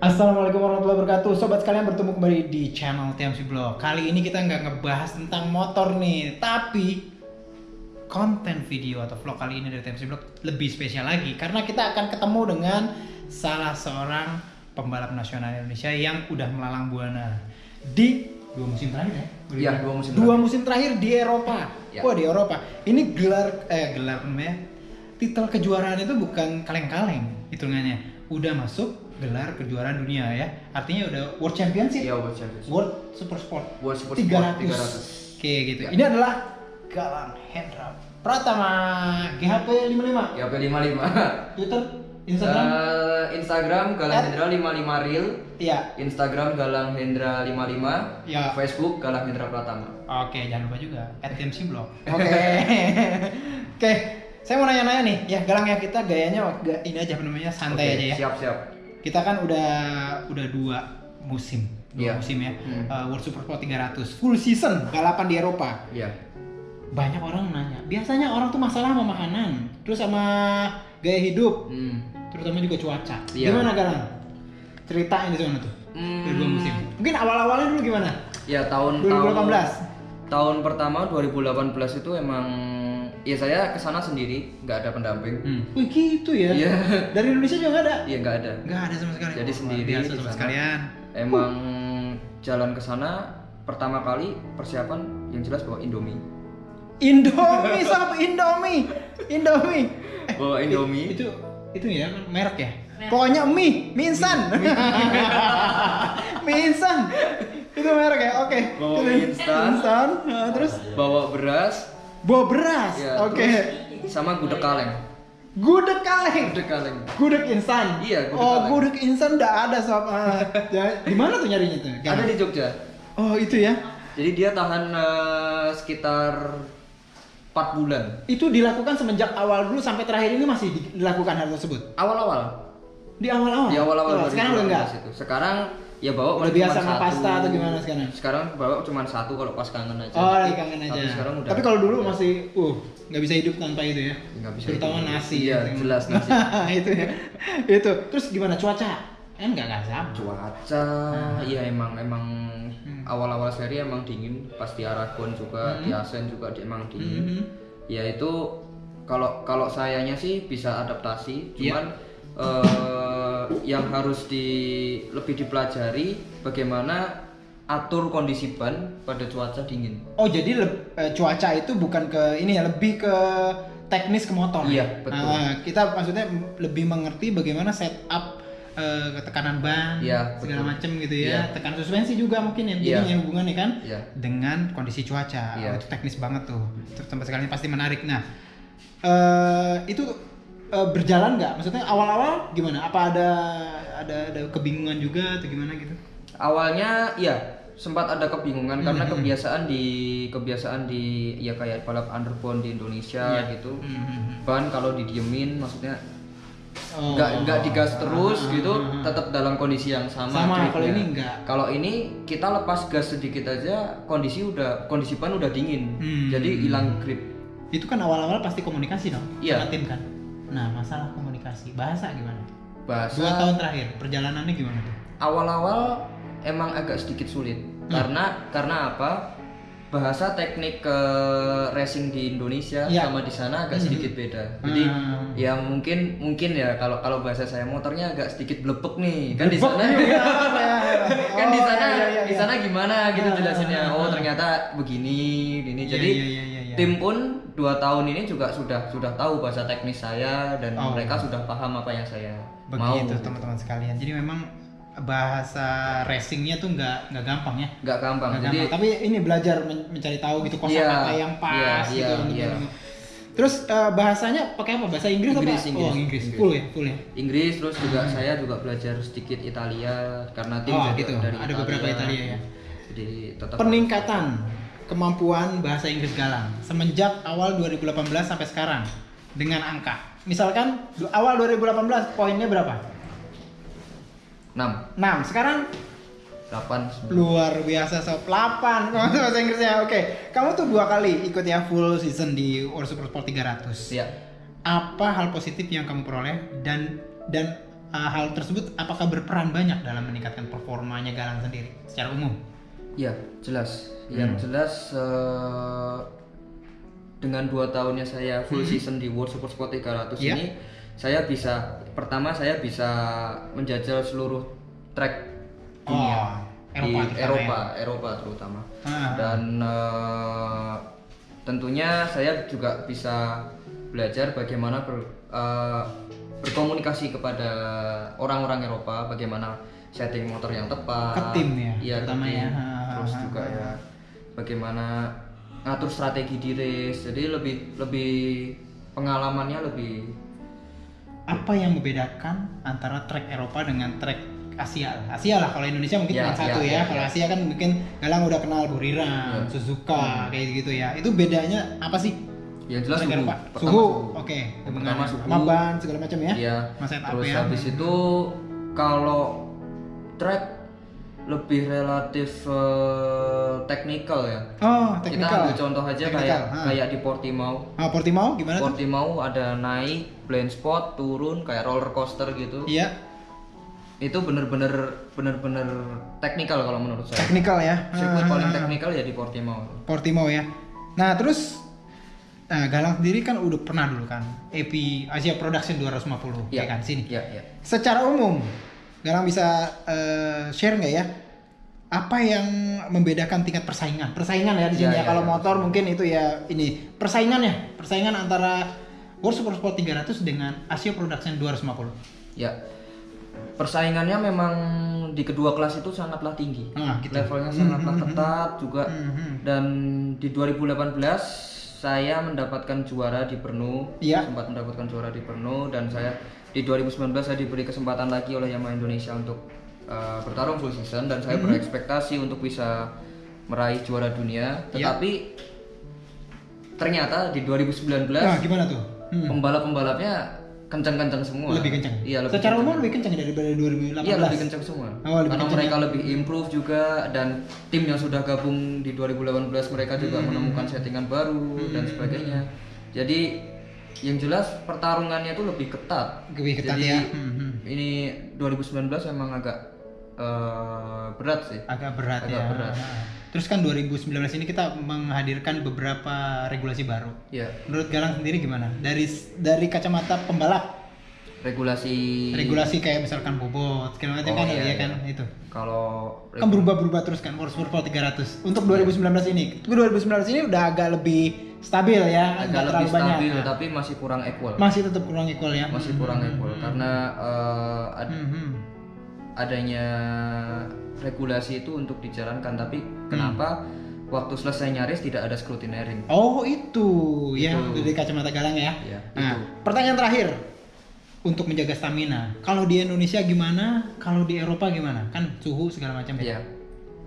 Assalamualaikum warahmatullahi wabarakatuh Sobat sekalian bertemu kembali di channel TMC Blog Kali ini kita nggak ngebahas tentang motor nih Tapi konten video atau vlog kali ini dari TMC Blog lebih spesial lagi Karena kita akan ketemu dengan salah seorang pembalap nasional Indonesia yang udah melalang buana Di dua musim terakhir ya? Iya, dua musim Dua terakhir. musim terakhir di Eropa Ya. Wah di Eropa Ini gelar, eh gelar namanya Titel kejuaraan itu bukan kaleng-kaleng hitungannya Udah masuk gelar kejuaraan dunia ya Artinya udah World Championship Iya, World Championship. World Super Sport World Super 300. Sport 300. Oke gitu. Ya. Ini adalah Galang Hendra Pratama GHP 55 Ya, P55. Twitter Instagram Eh, Instagram Galang At- Hendra 55 Reel. Iya Instagram Galang Hendra 55. Ya. Facebook Galang Hendra Pratama. Oke jangan lupa juga at TMC Blog Oke Oke saya mau nanya-nanya nih ya Galang ya kita gayanya ga- ini aja namanya santai Oke, aja ya Siap, siap. Kita kan udah udah dua musim dua Iya. musim ya Hmm. Uh, World Super Sport 300 full season balapan di Eropa Iya. banyak orang nanya biasanya orang tuh masalah sama makanan terus sama gaya hidup Hmm. terutama juga cuaca Iya. gimana Galang ceritain di sana tuh Hmm. Dari dua musim mungkin awal-awalnya dulu gimana Ya, tahun 2018 tahun tahun pertama 2018 itu emang ya saya ke sana sendiri, nggak ada pendamping. hmm. Wih gitu ya Iya. dari Indonesia juga nggak ada Iya, nggak ada. nggak ada sama sekali Jadi Oh, sendiri biasa sana. sekalian Emang jalan ke sana pertama kali persiapan yang jelas bawa Indomie. Indomie sama Indomie Indomie Eh, Bawa Indomie. itu itu ya merek ya pokoknya mie mie instan mie instan itu merek ya oke Bawa Terus, mie instan. instan. Nah, terus Bawa beras, bawa beras ya, oke terus sama gudeg kaleng. gudeg kaleng Gudeg kaleng. gudeg instan Iya, gudeg oh kaleng. gudeg instan udah ada sob Ah, ya, di mana tuh nyarinya tuh Ada di Jogja. oh itu ya Jadi dia tahan eh, sekitar 4 bulan. itu dilakukan semenjak awal dulu sampai terakhir ini masih dilakukan hal tersebut Awal-awal. di awal-awal Di awal-awal Oh, sekarang udah enggak 2018 itu. Sekarang ya bawa Udah biasa sama pasta atau gimana sekarang? Sekarang bawa cuma satu kalau pas kangen aja. Oh, lagi kangen aja. Tapi sekarang udah. Tapi kalau dulu masih, uh, nggak bisa hidup tanpa itu ya. Nggak bisa Terutama hidup. nasi. Iya, gitu. jelas nasi. itu ya. itu. Terus gimana cuaca? Kan nggak nggak sama. cuaca iya emang emang awal-awal seri emang dingin pas di Aragon juga di Asen juga emang dingin Mhm. ya itu kalau kalau sayanya sih bisa adaptasi Iya. cuman eh, yang harus di lebih dipelajari bagaimana atur kondisi ban pada cuaca dingin Oh jadi leb- eh, cuaca itu bukan ke ini ya, lebih ke teknis ke motor. Iya, ya? betul. Nah, kita maksudnya lebih mengerti bagaimana setup eh, tekanan ban Iya, segala macam gitu ya. Iya. Tekanan suspensi juga mungkin ya, Iya. jadinya hubungannya kan Iya. dengan kondisi cuaca. Iya. Oh, itu teknis banget tuh. Itu tempat sekali pasti menarik. Nah, eh itu eh, berjalan nggak? Maksudnya awal-awal gimana? Apa ada ada ada kebingungan juga atau gimana gitu? awalnya iya sempat ada kebingungan karena Mhm. kebiasaan di kebiasaan di ya kayak balap underbone di Indonesia Iya. gitu Mhm. ban kalau didiemin maksudnya Oh. nggak nggak digas terus Ah, gitu ah, ah. tetap dalam kondisi yang sama Sama, kalau ini nggak. kalau ini kita lepas gas sedikit aja kondisi udah kondisi ban udah dingin Hmm. jadi hilang grip Itu kan awal-awal pasti komunikasi dong Iya. sama tim kan. Nah, masalah komunikasi, bahasa gimana? bahasa Dua tahun terakhir perjalanannya gimana tuh? awal-awal emang agak sedikit sulit Hmm. karena karena apa bahasa teknik ke racing di Indonesia Ya. sama di sana agak Hmm. sedikit beda jadi Hmm. ya mungkin mungkin ya kalau kalau bahasa saya motornya agak sedikit blepek nih kan di sana ya. kan di Oh, sana iya, iya, di iya. sana gimana gitu Ah, jelasinnya oh ternyata begini gini Iya, jadi iya, iya, iya, iya. tim pun dua tahun ini juga sudah sudah tahu bahasa teknis saya dan Oh. mereka sudah paham apa yang saya mau Begitu teman-teman sekalian. Jadi memang bahasa racingnya tuh nggak nggak gampang ya. nggak gampang jadi gampang. Tapi ini belajar men- mencari tahu gitu kosakata Iya, yang pas iya, gitu. iya, untuk- iya. Terus eh, bahasanya pakai apa? Bahasa Inggris, Inggris, apa? Inggris, oh, Inggris. Inggris. Full ya, full ya. Inggris terus juga saya juga belajar sedikit Italia karena tim Oh, gitu. dari Ada beberapa Italia ya. Jadi tetap Peningkatan kemampuan bahasa Inggris Galang semenjak awal 2018 sampai sekarang dengan angka. Misalkan awal 2018 poinnya berapa? 6, 6. Sekarang 8, 9. luar biasa sob 8 kemampuan bahasa Inggrisnya. Oke, kamu tuh dua kali ikut ya full season di World Super Sport 300. Iya. Apa hal positif yang kamu peroleh dan dan uh, hal tersebut apakah berperan banyak dalam meningkatkan performanya Galang sendiri secara umum? Ya, jelas. Yang Hmm. jelas eh, dengan dua tahunnya saya full Hmm. season di World Super Sport 300 Iya. ini, saya bisa pertama saya bisa menjajal seluruh track dunia Oh, Eropa di Eropa, ya? Eropa terutama. Ah. Dan eh, tentunya saya juga bisa belajar bagaimana ber- eh, berkomunikasi kepada orang-orang Eropa, bagaimana setting motor yang tepat, Ke tim ya, Iya, ke terutama tim. ya. Terus juga ya bagaimana ngatur strategi di race. Jadi lebih lebih pengalamannya lebih Apa yang membedakan antara trek Eropa dengan trek Asia? Asia lah kalau Indonesia mungkin Ya, cuma satu ya, ya. ya, Kalau ya. Asia kan mungkin Galang udah kenal Buriram, Ya. Suzuka kayak gitu ya. Itu bedanya apa sih? yang jelas Trek suhu. Eropa? Pertama Suhu. suhu. Oke, Yang hubungannya pertama suhu. sama ban segala macam ya. Iya. Mas setup Terus ya. habis itu kalau track lebih relatif eh, technical ya. Oh, Kita teknikal. ambil contoh aja Teknikal, kayak ha. kayak di Portimao. Ah, Portimao gimana tuh? Portimao ada naik, blind spot, turun kayak roller coaster gitu. Iya, Itu bener-bener bener-bener teknikal kalau menurut saya. teknikal ya. Sirkuit Ah, paling teknikal ya di Portimao. Portimao ya. Nah, terus Nah, Galang sendiri kan udah pernah dulu kan EP Asia Production 250 ya, kan sini. Iya, iya. Secara umum, Galang bisa eh, share nggak ya? Apa yang membedakan tingkat persaingan? Persaingan ya di sini Ya, ya. ya, Kalau ya. motor mungkin itu ya ini persaingan ya, persaingan antara World Super Sport 300 dengan Asia Production 250. Ya. Persaingannya memang di kedua kelas itu sangatlah tinggi. Ah, gitu. Levelnya Hmm, sangatlah hmm, hmm, ketat juga. Mhm. Dan di 2018 saya mendapatkan juara di Brno. Iya. Sempat mendapatkan juara di Brno dan saya di 2019 saya diberi kesempatan lagi oleh Yamaha Indonesia untuk uh, bertarung full season dan saya Mhm. berekspektasi untuk bisa meraih juara dunia. Iya. Tetapi ternyata di 2019 Nah, gimana tuh? Hmm. pembalap-pembalapnya kencang-kencang semua. Lebih kencang. Iya, lebih Secara umum lebih kencang daripada 2018. Iya, lebih kencang semua. Oh, lebih Karena mereka ya. lebih improve juga dan tim yang sudah gabung di 2018 mereka juga Hmm. menemukan settingan baru dan sebagainya. Jadi yang jelas pertarungannya itu lebih ketat. Lebih ketat Jadi, ya. Hmm, hmm. Ini 2019 memang agak eh, berat sih. agak berat Agak ya. berat. Nah, Terus kan 2019 ini kita menghadirkan beberapa regulasi baru. Ya, Menurut Galang sendiri gimana? Dari dari kacamata pembalap, regulasi regulasi kayak misalkan bobot, segala macam Oh, kan iya, ya iya. kan itu. kalau Kan berubah-berubah terus kan World Super 300. Untuk 2019 ini, 2019 ini udah agak lebih stabil ya, agak lebih terlalu banyak. stabil Nah, tapi masih kurang equal. masih tetap kurang equal ya. masih kurang equal karena eh, ad- Hmm, hmm. Adanya regulasi itu untuk dijalankan tapi Hmm. kenapa waktu selesai nyaris tidak ada scrutineering Oh itu, ya Itu. dari kacamata Galang ya. ya Nah, itu pertanyaan terakhir untuk menjaga stamina. Kalau di Indonesia gimana? Kalau di Eropa gimana? Kan suhu segala macam ya. ya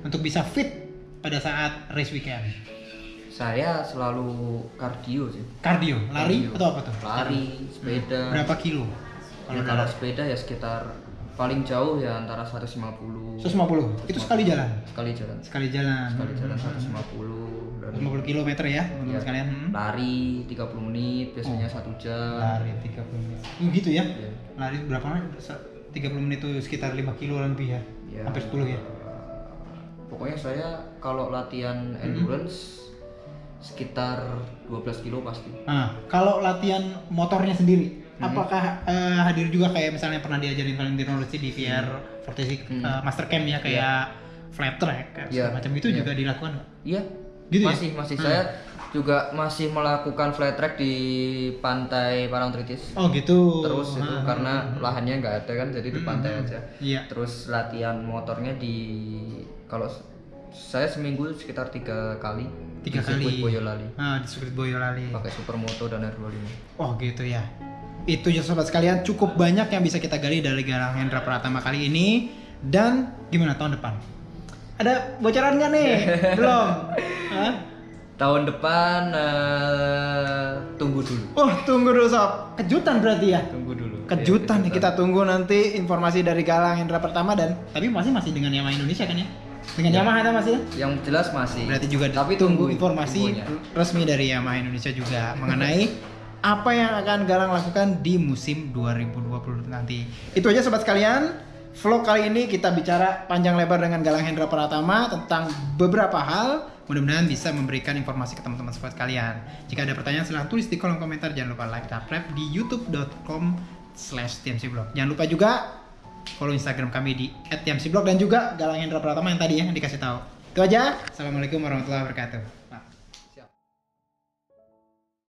Untuk bisa fit pada saat race weekend. saya selalu kardio sih Kardio, lari Kardio. atau apa tuh? lari sepeda Berapa kilo? kalau Kalau kalau sepeda ya sekitar paling jauh ya antara 150 150. Itu sekali jalan. sekali jalan Sekali jalan. sekali jalan 150 dan 50 km ya, teman-teman ya, sekalian. Hmm. lari 30 menit biasanya satu jam Lari 30 menit. Oh, gitu ya? Ya. Lari berapa menit? Sa- 30 menit itu sekitar 5 kilo lebih ya. Ya, Hampir 10 ya. Pokoknya saya kalau latihan endurance sekitar 12 kilo pasti. Nah, kalau latihan motornya sendiri, Hmm. apakah eh, hadir juga kayak misalnya pernah diajarin Valentino Rossi di VR Vortex Hmm. eh, Master Camp ya kayak flat track kayak segala macam itu Iya. juga dilakukan? Iya. Gitu ya? masih masih Hmm. saya juga masih melakukan flat track di pantai Parangtritis. Oh gitu. Terus itu Ah, karena lahannya nggak ada kan jadi di pantai Hmm. aja. Iya. Terus latihan motornya di kalau saya seminggu sekitar tiga kali Tiga di kali. Boyolali Ah, di sirkuit Boyolali. pakai supermoto dan R25. Oh gitu ya. Itu ya sobat sekalian cukup banyak yang bisa kita gali dari Galang Hendra Pratama kali ini dan gimana tahun depan? Ada bocoran nggak nih? Belum. Hah? Tahun depan eh, tunggu dulu. Oh tunggu dulu sob. Kejutan berarti ya? Tunggu dulu. Kejutan Iya, nih kita tunggu nanti informasi dari Galang Hendra pertama dan tapi masih masih dengan Yamaha Indonesia kan ya? Dengan Ya. Yamaha ada masih ya? Yang jelas masih. Berarti juga Tapi tunggu tunggu informasi infonya. resmi dari Yamaha Indonesia juga mengenai apa yang akan Galang lakukan di musim 2020 nanti. Itu aja sobat sekalian. Vlog kali ini kita bicara panjang lebar dengan Galang Hendra Pratama tentang beberapa hal. Mudah-mudahan bisa memberikan informasi ke teman-teman sobat kalian. Jika ada pertanyaan silahkan tulis di kolom komentar. Jangan lupa like subscribe di youtube.com slash tmcblog. Jangan lupa juga follow Instagram kami di @tmcblog dan juga Galang Hendra Pratama yang tadi ya yang dikasih tahu. Itu aja. Assalamualaikum warahmatullahi wabarakatuh.